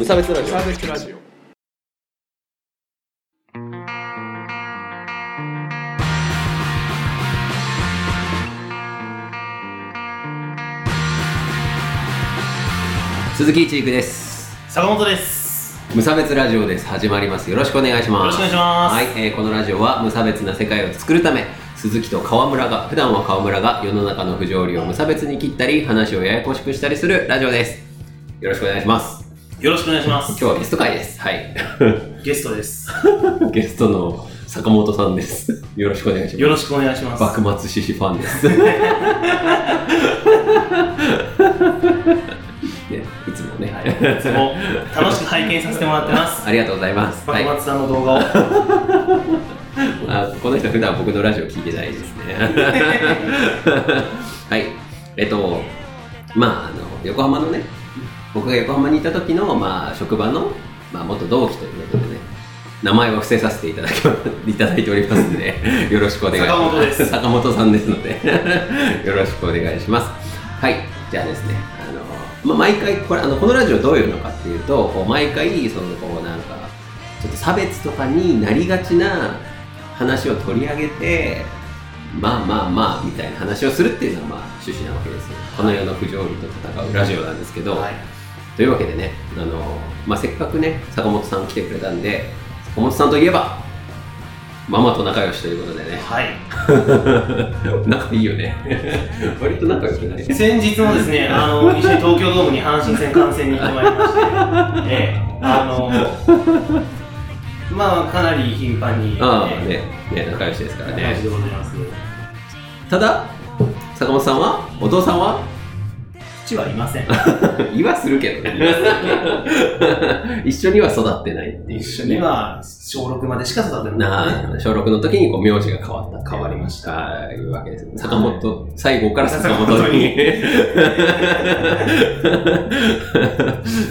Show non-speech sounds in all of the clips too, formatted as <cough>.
無差別ラジオ。サーベスラジオ。鈴木一育です。坂本です。無差別ラジオです。始まります。よろしくお願いします。よろしくお願いします。はい、えーこのラジオは無差別な世界を作るため鈴木と川村が普段は川村が世の中の不条理を無差別に切ったり話をややこしくしたりするラジオです。よろしくお願いしますよろしくお願いします。今日はゲスト会ですはい <laughs> ゲストです。<laughs> ゲストの坂本さんですよろしくお願いしますよろしくお願いします。幕末獅子ファンです。<laughs> ね、いつもね、はい、いつも楽しく拝見させてもらってます。ありがとうございます。はい、幕末さんの動画を。あこの人普段僕のラジオ聞いてないですね。はい、えっと、まあ、あの横浜のね、僕が横浜にいた時の、まあ、職場の、まあ、元同期ということでね、名前は伏せさせていただき <laughs> いただいておりますので、<laughs> よろしくお願いします。坂本です坂本さんですので、<laughs> よろしくお願いします。はい、じゃあですね、あの、まあ、毎回これあの、このラジオどういうのかっていうと、こう毎回、その、こうなんか、ちょっと差別とかになりがちな話を取り上げて、まあまあまあみたいな話をするっていうのがまあ趣旨なわけですよ。この世の不条理と戦うラジオなんですけど、はい。というわけでね、あのまあ、せっかくね、坂本さん来てくれたんで、坂本さんといえば、ママと仲良しということでね、はい。<laughs> 仲いいよね。<laughs> 割と仲良くない？先日もですね、あの、一緒に東京ドームに阪神戦観戦に行ってまいりまして、ええ、あの、まあ、かなり頻繁に、ああえね、ね、仲良しですからね。でございます。ただ、坂本さんは、お父さんは？父はいません。<laughs> 言わするけどね。一緒には育ってないっていう、一緒には小6までしか育てない。小6の時にこう名字が変わった変わりました。たいうわけです坂本、最後から坂本に。<laughs>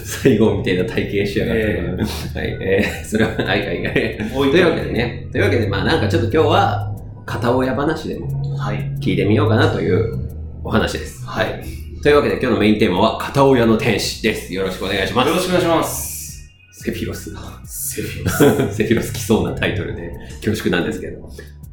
最後みたいな体型しやがって、えはい。えー、それははいはい。はいというわけでね。というわけでまあなんかちょっと今日は片親話でもはい。聞いてみようかなというお話です。はい。というわけで今日のメインテーマは片親の天使ですよろしくお願いしますよろしくお願いします。セフィロスセフィロス。<laughs> セフィロス来そうなタイトルで恐縮なんですけど。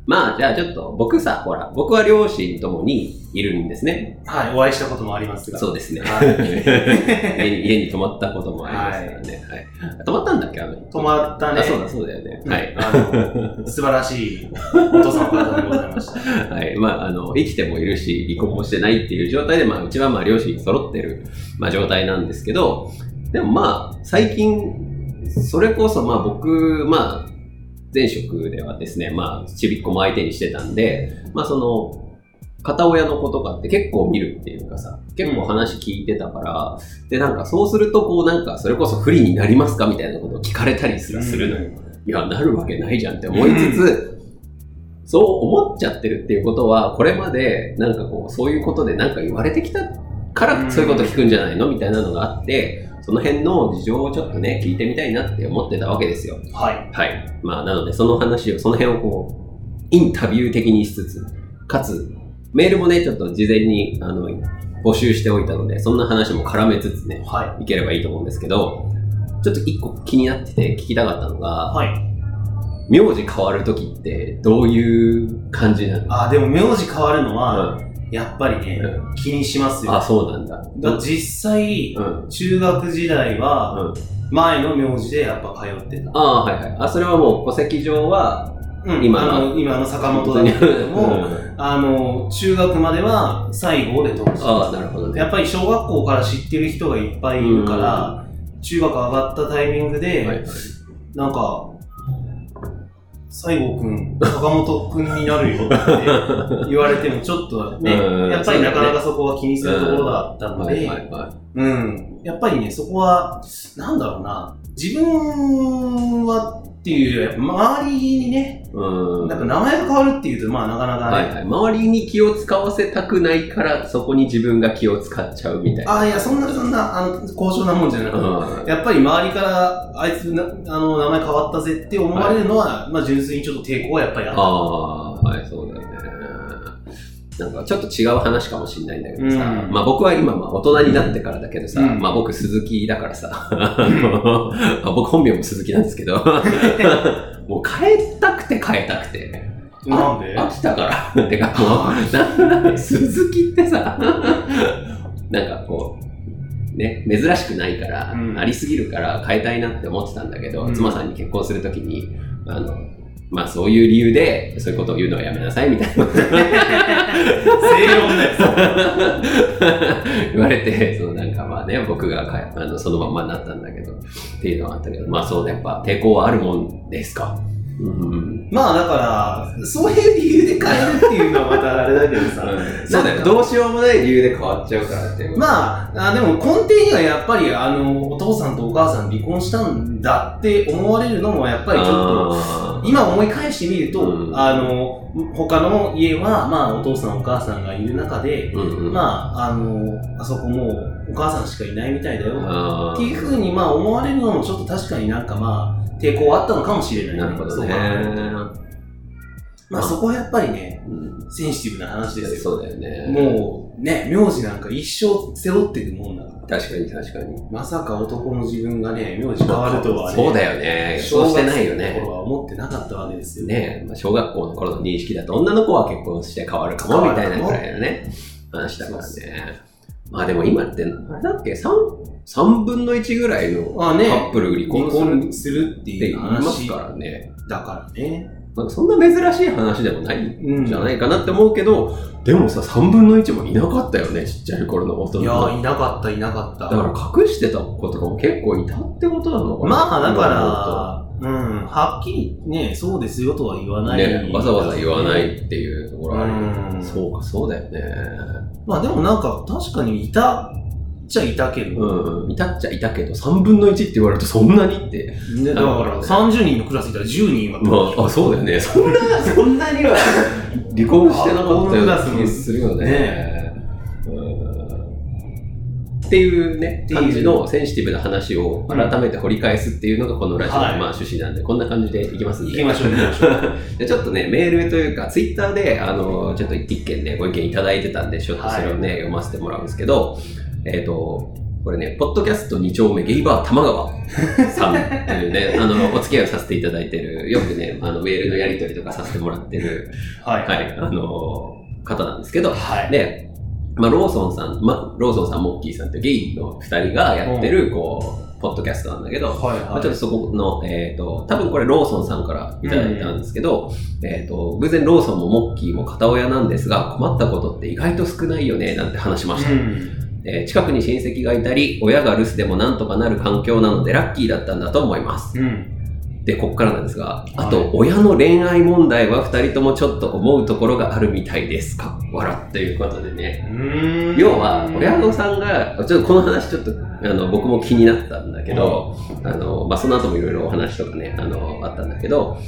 まあ、じゃあちょっと、僕さ、ほら、僕は両親ともにいるんですね。はい、お会いしたこともありますが。そうですね。はい <laughs> 家に家に泊まったこともありますからね。はい。泊まったんだっけあの泊まったね。あ、そうだ、そうだよね。はい。あの、素晴らしいお父さんお母さんでございました。<laughs> はい。まあ、あの、生きてもいるし、離婚もしてないっていう状態で、まあ、うちはまあ、両親揃ってる、まあ、状態なんですけど、でもまあ、最近、それこそまあ、僕、まあ、前職ではですね、まあ、ちびっ子も相手にしてたんで、まあ、その、片親の子とかって結構見るっていうかさ、結構話聞いてたから、で、なんかそうすると、こうなんか、それこそ不利になりますかみたいなことを聞かれたりすらするのよ。いや、なるわけないじゃんって思いつつ、そう思っちゃってるっていうことは、これまでなんかこう、そういうことでなんか言われてきたから、そういうこと聞くんじゃないの？みたいなのがあって、その辺の事情をちょっとね、聞いてみたいなって思ってたわけですよ。はい。はい。まあ、なので、その話を、その辺をこう、インタビュー的にしつつ、かつ、メールもね、ちょっと事前に、あの、募集しておいたので、そんな話も絡めつつね、はいければいいと思うんですけど、ちょっと一個気になってて聞きたかったのい。が、はい。名字変わるときってどういう感じなの？あ、でも名字変わるのは、うんやっぱりね、う気にしますよ。あ、そうなんだ。だ実際、うん。中学時代は、うん。前の名字でやっぱ通ってた。ああ、はいはい。あ、それはもう戸籍上は、うん今の今の坂本だけども、うんあの、中学までは西郷で通してああ、なるほどね。やっぱり小学校から知ってる人がいっぱいいるから、中学上がったタイミングで。なんか、西郷くん、坂本くんになるよって言われてもちょっとね、うんやっぱりなかなかそこは気にするところだったのはいで、うん、やっぱりね、そこは、なんだろうな、自分はっていう周りにね、い。うん。なんか名前が変わるっていうと、まあなかなかね、はいはい。周りに気を使わせたくないから、そこに自分が気を使っちゃうみたいな。ああ、いや、そんな、そんな、あの、高尚なもんじゃなくて、うんやっぱり周りから、あいつな、あの、名前変わったぜって思われるのは、まあ純粋にちょっと抵抗はやっぱりあった。ああ、はい、そう。なんかちょっと違う話かもしれないんだけどさ、うん。まあ僕は今まあ大人になってからだけどさ、うん。まあ僕鈴木だからさ、あのあ僕本名も鈴木なんですけど、<laughs> もう変えたくて変えたくて。なんで？飽きたから。てかもう、鈴木ってさ、なんかこう、ね、珍しくないから、うん。ありすぎるから変えたいなって思ってたんだけど、うん。妻さんに結婚するときに、あの、まあそういう理由で、そういうことを言うのはやめなさいみたいな正論だよ。言われて、そのなんかまあね、僕がかあのそのまんまになったんだけど、っていうのはあったけど、まあそうね、やっぱ抵抗はあるもんですか。うん。まあだから、そういう理由で変えるっていうのはまたあれだけどさ。そうだよ。どうしようもない理由で変わっちゃうからって。まあ、あでも根底にはやっぱりあのお父さんとお母さん離婚したんだって思われるのもやっぱりちょっと今思い返してみると、うんあの他の家はまあお父さんお母さんがいる中で、うんうん、まああのあそこもうお母さんしかいないみたいだよあっていうふうにまあ思われるのもちょっと確かになんかまあ抵抗あったのかもしれない、ーなるほどねまあそこはやっぱりねうんセンシティブな話ですよそうだよね。もうね名字なんか一生背負ってるもんだから確かに確かに。まさか男の自分がね、名字変わるとはね。そうだよね。そうしてないよね。は思ってなかったわけですよ。ねまあ、小学校の頃の認識だと女の子は結婚して変わるかもみたいなぐらいのね、話だからね。まあでも今って、あれだっけ ?3、三分の1ぐらいのカップル離離婚婚するって言います話からね。だからね。なんかそんな珍しい話でもないうんんじゃないかなって思うけど、でもさ、3分の1もいなかったよね、ちっちゃい頃の大人いや、いなかった、いなかった。だから隠してた子とかも結構いたってことなのかなまあ、だから、うん、はっきりね、そうですよとは言わない。ね、わざわざ言わないっていうところあるうんそうか、そうだよね。まあでもなんか、確かにいたっちゃいたけど、うん、いたっちゃいたけど、3分の1って言われるとそんなにって。ね、だから30人のクラスいたら10人は、まあ、あ、そうだよね。そんな、そんなには離婚してなかったような気するよね。ねうんっていうね、感じのセンシティブな話を改めて掘り返すっていうのがこのラジオのはいまあ趣旨なんで、こんな感じでいきますんで。行きましょう、行きましょう。<laughs> でちょっとね、メールというか、ツイッターで、あの、ちょっと一件ね、ご意見いただいてたんで、ちょっとそれをね、読ませてもらうんですけど、えっ、と、これね、ポッドキャスト2丁目ゲイバー玉川さんっていうね、<laughs> あの、お付き合いをさせていただいてる、よくね、あの、メールのやり取りとかさせてもらってる、はい。はい、あの、方なんですけど、はい。で、まあ、ローソンさん、まあ、ローソンさん、モッキーさんってゲイの二人がやってる、こう、ポッドキャストなんだけど、はい、まあ、はい。ちょっとそこの、えっ、と、多分これローソンさんからいただいたんですけど、えっ、と、偶然ローソンもモッキーも片親なんですが、困ったことって意外と少ないよね、なんて話しました。うんえー近くに親戚がいたり、親が留守でもなんとかなる環境なのでラッキーだったんだと思います。うん。で、こっからなんですが、あと、はい親の恋愛問題は二人ともちょっと思うところがあるみたいです。かっこ笑ということでね。要は、親御さんが、ちょっとこの話ちょっと、あの、僕も気になったんだけど、あの、まあ、その後もいろいろお話とかね、あの、あったんだけど、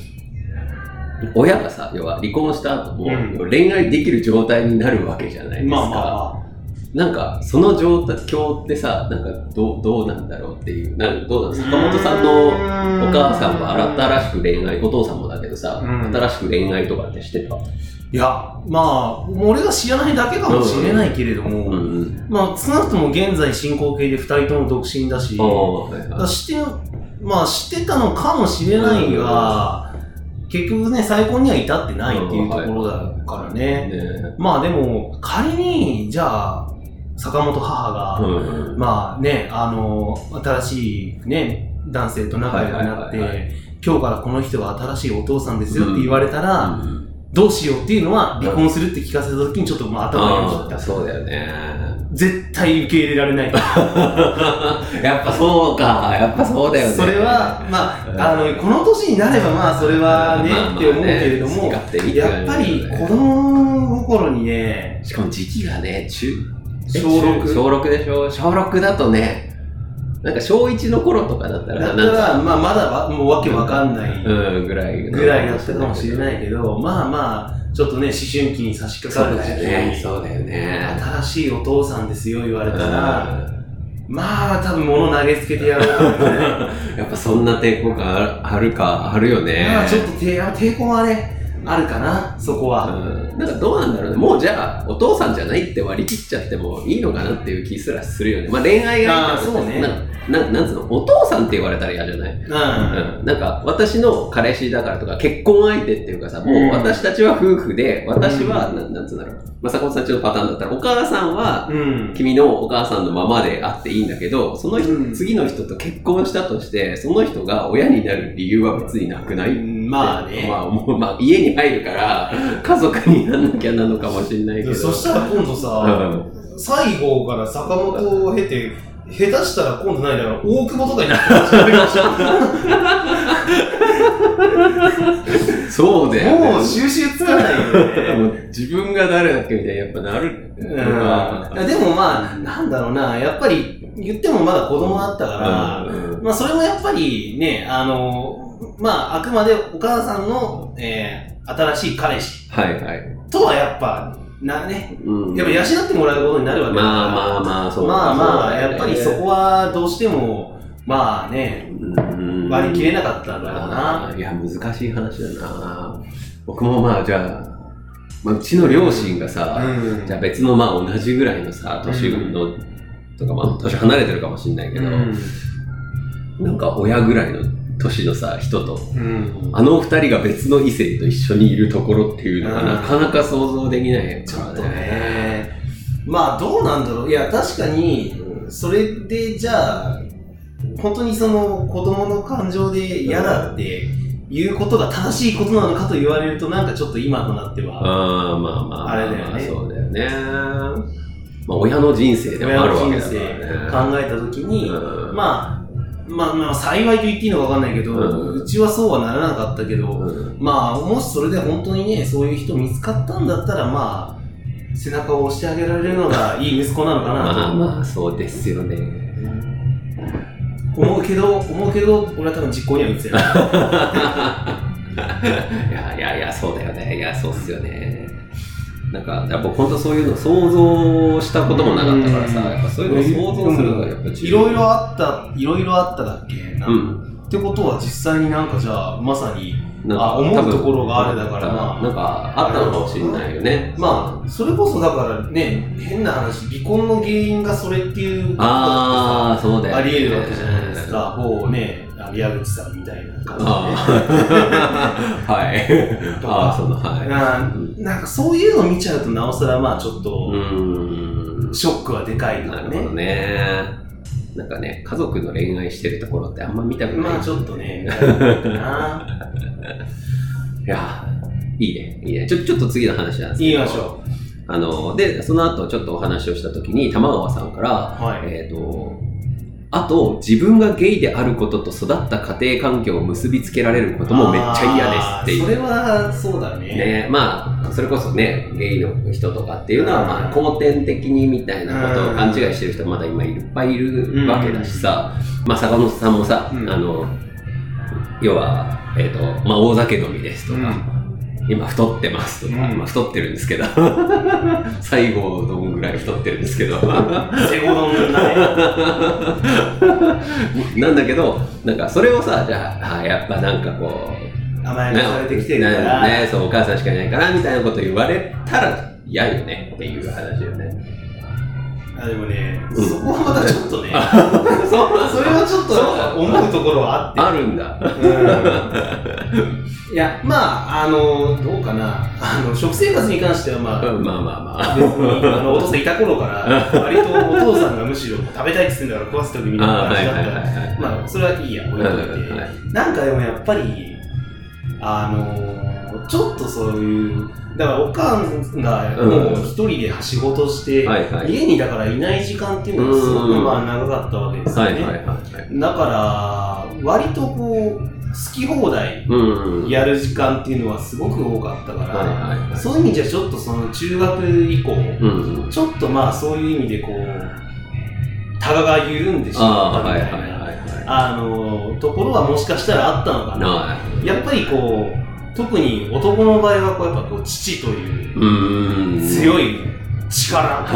親がさ、要は離婚した後も、うん恋愛できる状態になるわけじゃないですか。まあまあなんか、その状況ってさ、なんか、どう、どうなんだろうっていう、なんどうなの坂本さんのお母さんは新しく恋愛、お父さんもだけどさ、うん新しく恋愛とかってしてた？いや、まあ、俺が知らないだけかもしれないけれども、うんうん。まあ、少なくとも現在進行形で二人とも独身だし、ああ、はいだからはい。知って、まあ知ってたのかもしれないが、結局ね、再婚には至ってないっていうところだからね。ねまあでも、仮に、じゃあ、坂本母が、うんうん。まあね、あの、新しいね、男性と仲良くなって、今日からこの人が新しいお父さんですよって言われたら、うんどうしようっていうのは、離婚するって聞かせた時にちょっとまあ頭がよぎった。そうだよね。絶対受け入れられない。<laughs> やっぱそうか、やっぱそうだよね。それは、まあ、あの、この年になればまあ、それはね、って思うけれども、やっぱり子供心にね、しかも時期がね、中、小6小6でしょ？小6だとね、なんか小1の頃とかだったら、だったら、か、まあ、まだわもうわけわかんないうん、ぐらいぐらいだったかもしれないけど、まあまあ、ちょっとね、思春期に差しそう掛かる時期だよそうだよね。新しいお父さんですよ、言われたら、うまあ、多分物投げつけてやろうと思ってね。ん <laughs> やっぱそんな抵抗感あるか、あるよね。まあ、ちょっと抵抵抗はね、あるかな、そこは。うん、なんかどうなんだろうね。もうじゃあ、お父さんじゃないって割り切っちゃってもいいのかなっていう気すらするよね。まあ恋愛がそうねなななんつうの、お父さんって言われたら嫌じゃない？うん。うん、なんか私の彼氏だからとか結婚相手っていうかさ、もう私たちは夫婦で、私は、なんなんつうんだろう、まあ、坂本さんちのパターンだったら、お母さんはうん。君のお母さんのままであっていいんだけど、その人、うん次の人と結婚したとして、その人が親になる理由は別になくない、まあね。まあ、もうまあ、家に入るから、<laughs> 家族になんなきゃなのかもしれないけど。そしたら今度うさ、ん、西郷から坂本を経て、下手したら今度ないだろう、大久保とかになってるかもしれないそうだよ、ね。もう収集つかないよね。<laughs> 自分が誰だっけみたいにやっぱなる。うん、でもまあ、なんだろうな、やっぱり言ってもまだ子供だったから、うんまあそれもやっぱりね、あの、まああくまでお母さんの、えー新しい彼氏。はいはい。とはやっぱ、なね、うん。やっぱ養ってもらうことになるわけだから、まあまあまあ、そう。まあまあ、やっぱりそこはどうしても、まあね、うん。割り切れなかったんだろうな。いや、難しい話だな。僕もまあ、じゃあ、まあ、うちの両親がさ、うん。じゃあ別のまあ同じぐらいのさ、年の、とかまあ年離れてるかもしれないけど、なんか親ぐらいの年のさ、人と、うんあの二人が別の異性と一緒にいるところっていうのがうんなかなか想像できないちょっとね。まあどうなんだろう。いや、確かに、それでじゃあ、本当にその子供の感情で嫌だっていうことが正しいことなのかと言われると、なんかちょっと今となっては、ああ、まあまあ、あれだよねそうだよね。まあ、親の人生でもあるわけだからね。考えたときに、うんまあ、まあまあ幸いと言っていいのかわかんないけど、ううんちはそうはならなかったけど、うんまあ、もしそれで本当にね、そういう人見つかったんだったら、まあ、背中を押してあげられるのがいい息子なのかなと。まあまあ、そうですよね。思うけど、思うけど、俺は多分実行には移せない。<laughs> いやいやいや、そうだよね。いや、そうっすよね。なんか、やっぱ本当そういうの想像したこともなかったからさ、うんやっぱそういうのを想像するのがやっぱ重いろいろあった、いろいろあっただっけ？な、うん。ってことは実際になんかじゃあ、まさに、なんあ思うところがあるだからまあなんかあったのかもしれないよね。まあ、それこそだからね、変な話、離婚の原因がそれっていうことああ、そうだよね。あり得るわけじゃないですか。もうね、宮口さんみたいな感じで。ああ。<laughs> はい。とかああ、その、はい。ななんかそういうの見ちゃうとなおさらまあちょっうと。ショックはでかいからなるほどね。ね。なんかね、家族の恋愛してるところってあんま見たくない。まあちょっとね、見たくないかな。いや、いいね、いいね。ちょ、ちょっと次の話なんですけど。言いましょあの、で、その後ちょっとお話をしたときに、玉川さんから、う。はい。えっ、と、あと、自分がゲイであることと育った家庭環境を結びつけられることもめっちゃ嫌ですっていう。それはそうだね。ね、まあ、それこそね、ゲイの人とかっていうのは、まあ、後天的にみたいなことを勘違いしてる人まだ今いっぱいいるわけだしさ、まあ、坂本さんもさ、うん。あの、要は、えっ、と、まあ、大酒飲みですとか、今太ってますとか、うんまあ、太ってるんですけど、<laughs> 最後どんぐらい太ってるんですけど、セゴドンだね。<laughs> なんだけど、なんかそれをさ、じゃあ、あやっぱなんかこう、甘やかされてきてるから。ねねそう、お母さんしかいないからみたいなこと言われたら嫌よねっていう話よね。あでもね、うんそこはまたちょっとね、そう <laughs> それはちょっと思うところはあって。あるんだ。いや、まあ、あの、どうかな。あの、食生活に関してはまあ、うんまあまあまあ。別にあのお父さんいた頃から、割とお父さんがむしろ食べたいって言ってんだから食わせておくみたいなあーはいはい感じだったら。まあ、それはいいや、置いといて。はいなんかでもやっぱり、あのちょっとそういう、だからおかんがもう一人で仕事して、はいはい。家にだからいない時間っていうのがすごくうんまあ長かったわけですよね。はいはいはい。だから、割とこう、好き放題うん。やる時間っていうのはすごく多かったから、はいはいはい。そういう意味じゃちょっとその中学以降、うん。ちょっとまあそういう意味でこう、タガが緩んでしまったみたいな、はいはいはいはい。あの、ところはもしかしたらあったのかな。なやっぱりこう、特に男の場合はこうやっぱこう父という。強い力、<laughs>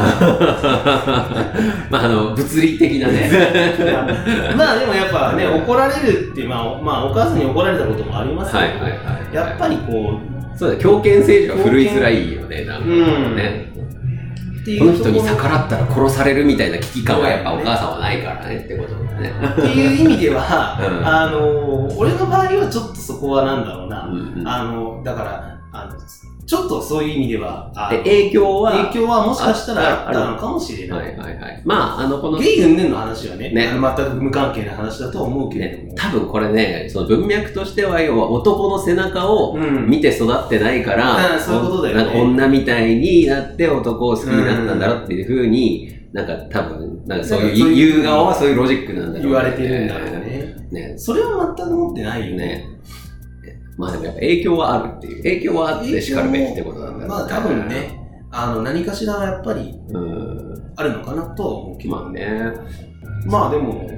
まあ、あの、物理的なね。まあでもやっぱね、怒られるって、まあ、まあお母さんに怒られたこともありますけど、はいはいはい。やっぱりこう、そうだ、強権政治は振るいづらいよね、なんかね。うこの人に逆らったら殺されるみたいな危機感はやっぱお母さんはないからね。ってことだね。っていう意味では、<laughs> うん。あの俺の場合はちょっとそこはなんだろうな、うんうん。あのだからあのちょっとそういう意味ではあでの影響は、影響はもしかしたらああったのかもしれない。はいはいはい。まあ、あの、この、ゲイ云々の話はねね全く無関係な話だとは思うけれども。ね、多分これね、その文脈としては、要は男の背中をうん見て育ってないから、うんそういうことだよねなんか女みたいになって男を好きになったんだろうっていうふうに、なんか多分、なんかそうなんかそういう言う側はそういうロジックなんだろうね言われてるんだろうね。ね。それは全く持ってないよね。ね。まあでもやっぱ影響はあるっていう。影響はあって叱るべきってことなんだろうまあ多分。ね、あの何かしらはやっぱりうん。あるのかなとは思うけど。まあね。まあでも、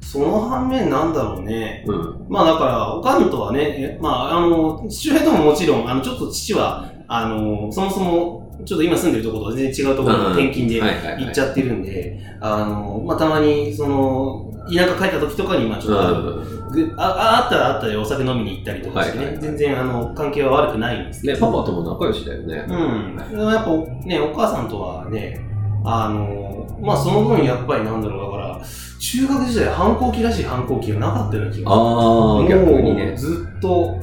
その反面なんだろうね。うん。まあだから、おかんとはね、えまああの、父親とももちろん、あの、ちょっと父は、あの、そもそも、ちょっと今住んでるところとは全然違うところに転勤で行っちゃってるんで、あの、まあたまに、その、田舎帰った時とかに、まあちょっと、うん。ぐあああったらあったでお酒飲みに行ったりとかしてね、はいはい全然あの関係は悪くないんですけね、ど、パパとも仲良しだよね。うん、でもやっぱね、お母さんとはね、あのまあその分やっぱりなんだろう、だから、中学時代反抗期らしい反抗期がなかったような気がする。ああ、逆にねもう。ずっと、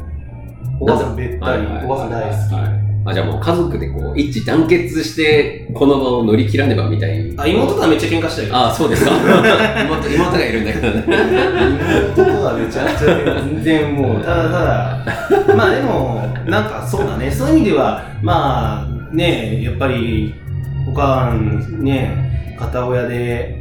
お母さんべったり、お母さん大好き。あ、じゃあもう家族でこう、一致団結して、この場を乗り切らねばみたいあ、妹とはめっちゃ喧嘩したよ。あ、そうですか。<laughs> 妹、妹がいるんだけどね。妹とはめちゃくちゃ全然もう、ただただ、まあでも、なんかそうだね、そういう意味では、まあね、やっぱり、おかんね、片親で、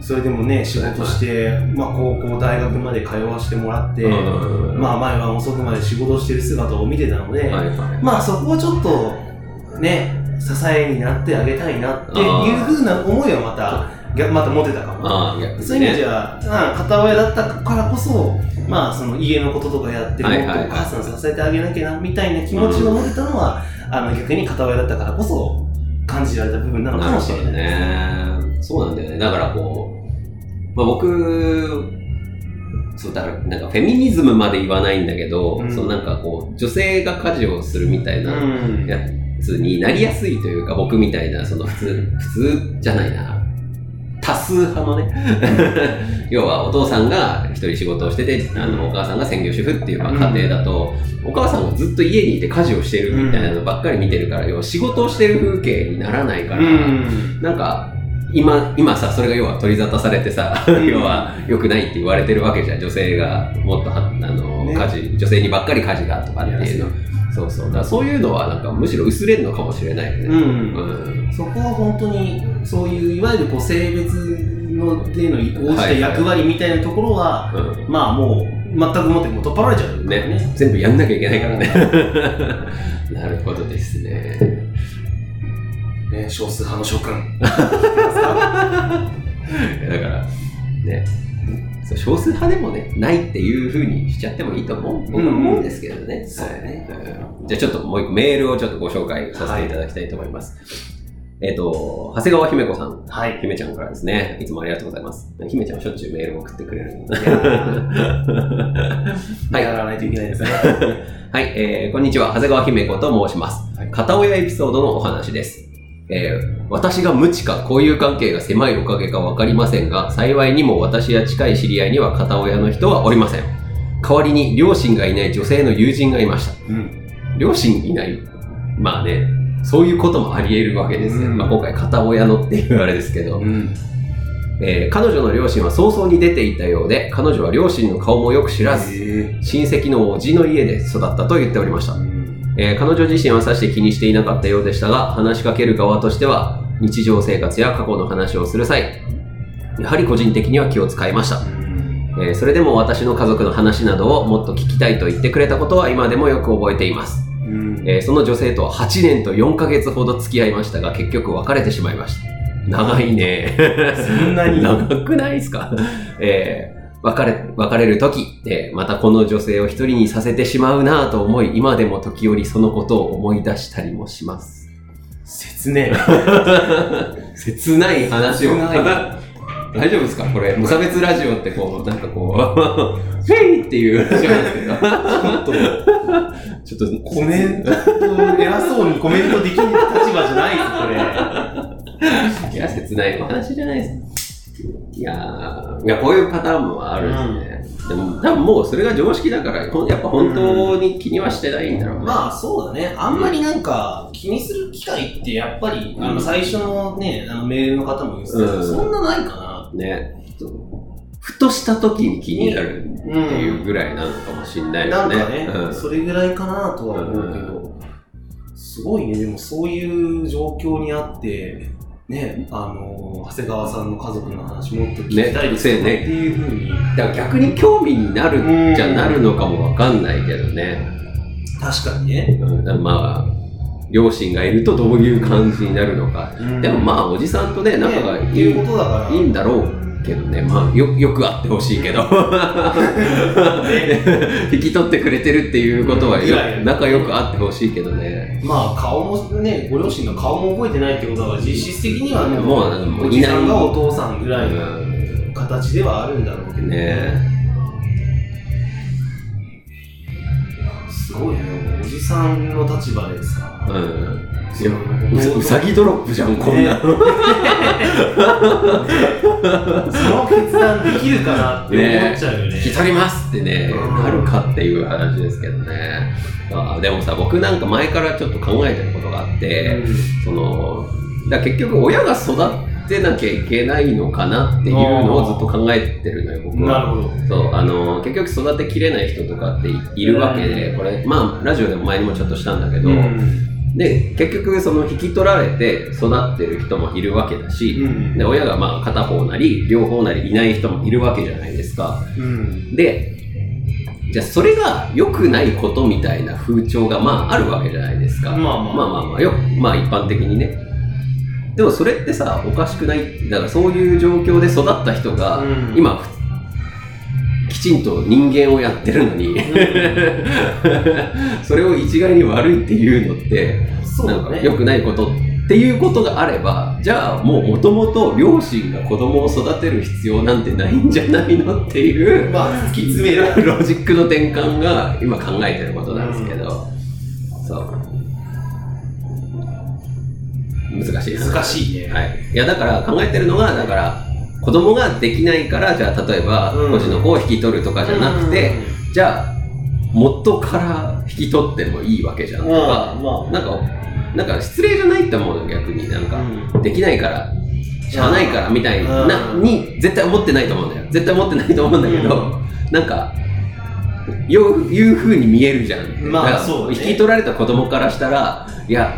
それでもね、仕事して、まあ高校、大学まで通わせてもらって、うんまあ前は遅くまで仕事してる姿を見てたので。まあそこはちょっと、ね、支えになってあげたいなっていうふうな思いはまた、逆また持てたかも。そういう意味じゃ、うん片親だったからこそ、まあ、その家のこととかやって、もっとお母さん支えてあげなきゃな、みたいな気持ちを持てたのは、あの、逆に片親だったからこそ、感じられた部分なのかもしれないですね。ね。そうなんだよね。だからこう、まあ僕、そうだから、なんかフェミニズムまで言わないんだけど、うんそのなんかこう、女性が家事をするみたいなうん。やつになりやすいというか、僕みたいな、その普通、普通じゃないな。多数派のね、<laughs> 要はお父さんが一人仕事をしてて、あのお母さんが専業主婦っていうまあ家庭だと、お母さんがずっと家にいて家事をしてるみたいなのばっかり見てるから、要は仕事をしてる風景にならないから、うん。なんか、今、今さ、それが要は取り沙汰されてさ、うん要は良くないって言われてるわけじゃん。女性がもっとは、あの、ね家事、女性にばっかり家事がとかっていうの。そうそう。だからそういうのはなんかむしろ薄れるのかもしれないよね。うん。うん。そこは本当に、そういう、いわゆるこう、性別の、での応じた役割みたいなところは、うんまあもう、全くもってもう取っ払われちゃうからね、全部やんなきゃいけないからね。<laughs> なるほどですね。ね、少数派の諸君。<laughs> だから、ね、そう少数派でもね、ないっていう風にしちゃってもいいと思う、僕は思うんですけどね。んそうねじゃあちょっともう一個メールをちょっとご紹介させていただきたいと思います。えっ、と、長谷川姫子さん。はい。姫ちゃんからですね。いつもありがとうございます。姫ちゃんはしょっちゅうメールを送ってくれる。<laughs> はいやらないといけないですね。<laughs> はい、えー、こんにちは。長谷川姫子と申します。片親エピソードのお話です。えー、私が無知か交友関係が狭いおかげかわかりませんが、幸いにも私や近い知り合いには片親の人はおりません。代わりに両親がいない女性の友人がいました。うん。両親いないまあね、そういうこともあり得るわけですよ。うんまあ、今回片親のっていうあれですけど、うん。えー彼女の両親は早々に出ていたようで、彼女は両親の顔もよく知らず、へ親戚のおじの家で育ったと言っておりました。えー彼女自身はさして気にしていなかったようでしたが、話しかける側としては、日常生活や過去の話をする際、やはり個人的には気を使いました。えーそれでも私の家族の話などをもっと聞きたいと言ってくれたことは今でもよく覚えています。うん。えーその女性とは8年と4ヶ月ほど付き合いましたが、結局別れてしまいました。長いね。そんなに？<laughs> 長くないですか？<laughs> えー別れ、別れる時、えーまたこの女性を一人にさせてしまうなぁと思い、今でも時折そのことを思い出したりもします。切ね <laughs> 切ない話を。切ない <laughs> 大丈夫ですか？これ、無差別ラジオってこう、なんかこう、<laughs> フェイっていうラジオなんですけど。ちょっと、ちょっと、コメント、偉そうにコメントできる立場じゃないです、これ。いや、切ないお話じゃないです。いやーいや、こういうパターンもあるんですね。でも、多分もうそれが常識だから、やっぱ本当に気にはしてないんだろうね。まあそうだね。あんまりなんか気にする機会ってやっぱり、あうんの最初のね、あのメールの方も言ってたけど、うんそんなないかね。ふとした時に気になるってな。いうぐらいなのかもしんないよね。なんかね、うんそれぐらいかなとは思うけど、すごいね、でもそういう状況にあって、ね、あの長谷川さんの家族の話もっと聞きたいですよね。ねっていうふうに、だから逆に興味になるじゃなるのかもわかんないけどね。確かにね。うん、まあ、両親がいるとどういう感じになるのか。でもまあ、おじさんとね、仲がいい,、いいんだろうけどね、まあ、よよくあってほしいけど。<laughs> 引き取ってくれてるっていうことは仲良くあってほしいけどね。まあ顔もね、ご両親の顔も覚えてないってことだから、実質的にはね、もうおじさんがお父さんぐらいのうん。形ではあるんだろうけど。ねごいね、おじさんの立場でさ、うん。いそやのうさうさぎドロップじゃん、こんなの。<laughs> その決断できるかなって思っちゃうよね。引き取りますってね、うんなるかっていう話ですけどね。あでもさ、僕なんか前からちょっと考えてることがあって、その、だ結局親が育てなきゃいけないのかなっていうのをずっと考えてるのよ、僕は。なるほど。そう、あの、結局育てきれない人とかっているわけで、これ、まあ、ラジオでも前にもちょっとしたんだけど、で、結局その引き取られて育ってる人もいるわけだし、うんで、親がまあ片方なり、両方なりいない人もいるわけじゃないですか。うん。で、じゃあそれが良くないことみたいな風潮がまああるわけじゃないですか。まあまあまあまあまあ、よ、まあ一般的にね。でもそれってさ、おかしくない？だからそういう状況で育った人が、うん今、きちんと人間をやってるのに、<laughs> それを一概に悪いっていうのって、ね。良くないことっていうことがあれば、じゃあもうもともと両親が子供を育てる必要なんてないんじゃないのっていう、まあ、突き詰める。<laughs> ロジックの転換が今考えてることなんですけど、そう。難しい話難しいね。はい。いや、だから考えてるのが、だから、子供ができないから、じゃあ例えば、うん。個人の子を引き取るとかじゃなくて、じゃあ、元から引き取ってもいいわけじゃんとうん、か、まあ、なんか、なんか失礼じゃないって思うの逆に。なんか、うん。できないから、しゃあないからみたいな、うん。に絶対思ってないと思うんだよ。絶対思ってないと思うんだけど、なんか、よういう風に見えるじゃん。まあそうだね。引き取られた子供からしたら、いや、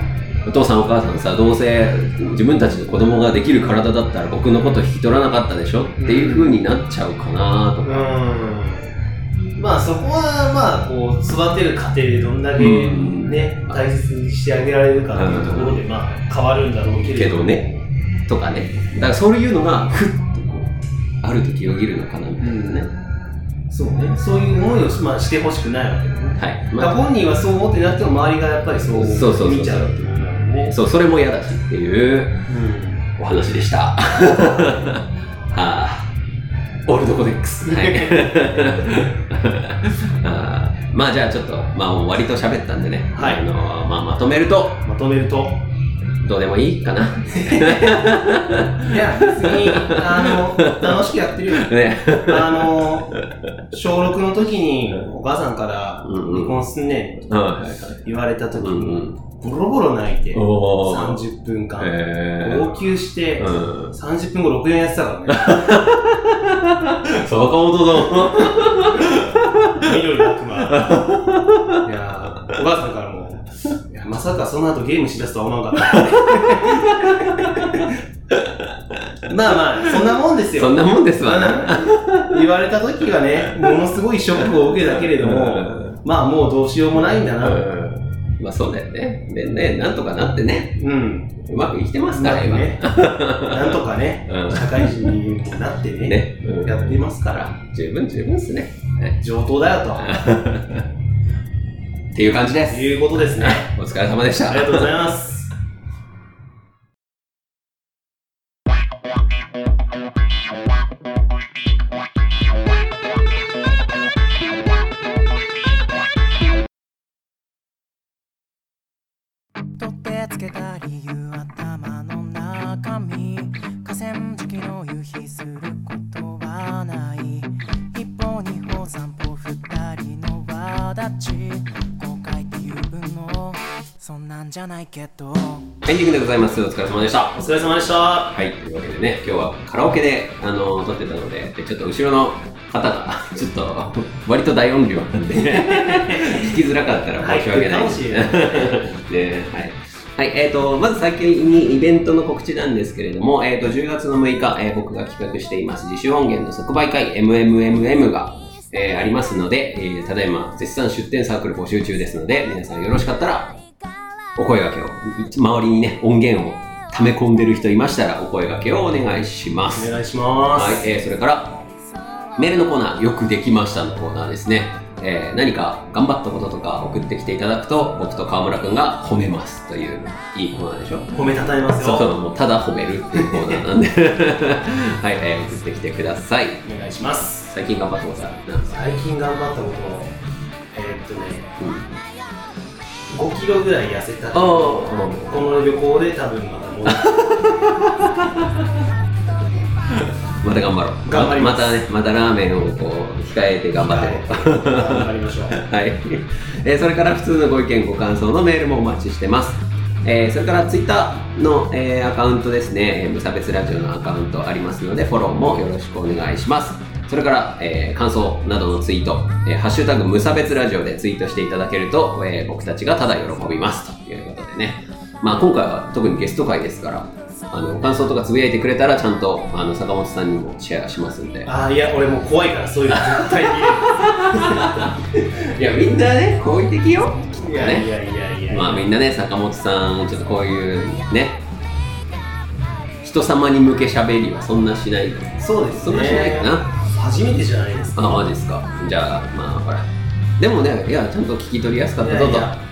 お父さんお母さんさ、どうせ自分たちの子供ができる体だったら僕のこと引き取らなかったでしょ？っていう風になっちゃうかなとか。うん。まあ、そこは、まあ、こう、育てる過程でどんだけうんね、大切にしてあげられるかっていうところで、まあ、変わるんだろうけど。どね。とかね。だからそういうのが、ふっとこう、ある時よぎるのかなみたいなね。そうね。そういう思いをし,、まあ、してほしくないわけだね。はい。まあ、本人はそう思ってなくても、周りがやっぱりそう見ちゃうってことだよね。そう、それも嫌だしっていううん。お話でした。は <laughs> あ、オールドコデックス。はい。<laughs> まあじゃあちょっと、まあもう割と喋ったんでね、はいあのまあ、まとめると、まとめると。どうでもいいかな。いや、別に、あの、楽しくやってるよ。<laughs> ね。あの、小6の時にお母さんから離婚すんねんと。言われた時うんうにん、ボロボロ泣いて、おー。30分間、え号泣して、ー。うん。30分後6年やってたからね。坂本だ。緑の悪魔。いやーお母さんからも、いやまさかその後ゲームしだすとは思わなかった。まあまあ、そんなもんですよ。そんなもんですわ言われた時はね、ものすごいショックを受けたけれども、まあもうどうしようもないんだな。うんまあそうだよね。でね、なんとかなってね、うん。うまく生きてますから、今。ね。<laughs> なんとかね、うん社会人になってね、ね。うんやってますから、十分十分っすね。はい上等だよと。<laughs> っていう感じです。いうことですね。お疲れ様でした。ありがとうございます。二人の輪立ち後悔っていうのそんなんじゃないけどエンディングでございます。お疲れ様でした。お疲れ様でした。はい、というわけでね、今日はカラオケで、あの撮ってたので、でちょっと後ろの方が、<laughs> ちょっと、割と大音量なんで、<laughs> 聞きづらかったら申し訳ないです。入ね <laughs> はい。はい、えっ、と、まず先にイベントの告知なんですけれども、えっ、と、10月の6日、えー僕が企画しています自主音源の即売会 MMMM が、えーありますので、えーただいま絶賛出展サークル募集中ですので、皆さんよろしかったら、お声掛けを、周りにね、音源を溜め込んでる人いましたら、お声掛けをお願いします。お願いします。はい、えーそれから、メールのコーナー、よくできましたのコーナーですね。えー何か頑張ったこととか送ってきていただくと、僕と川村くんが褒めますという、いいコーナーでしょ？褒めたたえますよ。そうそう、もうただ褒めるっていうコーナーなんで、<laughs> はい、えー送ってきてください。お願いします。最近頑張ったことある？なんか最近頑張ったこと、えーっとね、うん。5キロぐらい痩せたこの旅行で多分また戻って <laughs> また頑張ろう。頑張ります。またね、またラーメンをこう、控えて頑張って。頑張りましょう。<laughs> はい、えーそれから普通のご意見ご感想のメールもお待ちしてます、えーそれからツイッターの、えーアカウントですね、えー無差別ラジオのアカウントありますのでフォローもよろしくお願いします。それから、えー感想などのツイート、えーハッシュタグ無差別ラジオでツイートしていただけると、えー僕たちがただ喜びます。ということでね。まあ今回は特にゲスト会ですからあの感想とかつぶやいてくれたらちゃんとあの坂本さんにもシェアしますんでああ、いや、俺もう怖いから、そういうの絶対いやみんなね好意的よい。いやいやいやいや。まあみんなね、坂本さん、ちょっとこういうね、人様に向け喋りはそんなしないそうですね。そんなしないかな。初めてじゃないですか。あ、マジですか。じゃあ、まあほら。でもね、いや、ちゃんと聞き取りやすかったぞと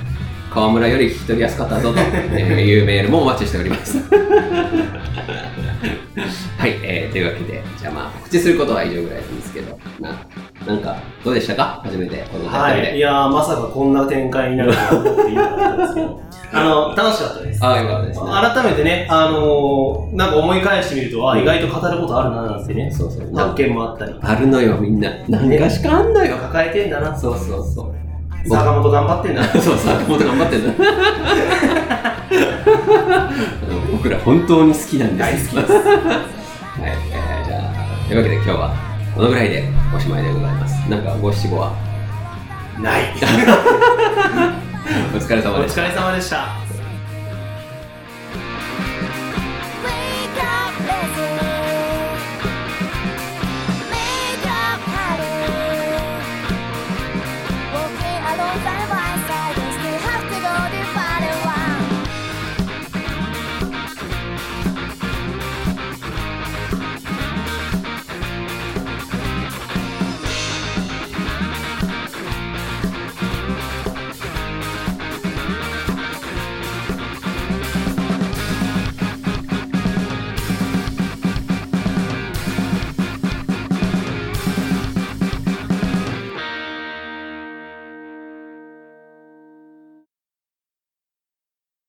いやいや。川村より聞き取りやすかったぞとえーいうメールもお待ちしております。<laughs> はい、えー、というわけで、じゃあまあ告知することは以上ぐらいなんですけど、ななんか、どうでしたか？初めてこのタイトルで。はい。いやー、まさかこんな展開になるとは思っていなかったんですけど、<laughs> あの、楽しかったです。ああ、よかったですね。改めてね、あのー、なんか思い返してみると、あ、意外と語ることあるな、なんてね、そうそう。発見もあったり、あるのよ、みんな。何かしかあんのよ。抱えてんだな、そうそうそう。坂本頑張ってんだな。<laughs> そう、坂本頑張ってんだ。<laughs> 僕ら本当に好きなんです。大好きです。はい、えーじゃあ、というわけで今日はこのぐらいでおしまいでございます。なんか五七五は？ない。<laughs> お疲れ様おでした。疲れ様でした。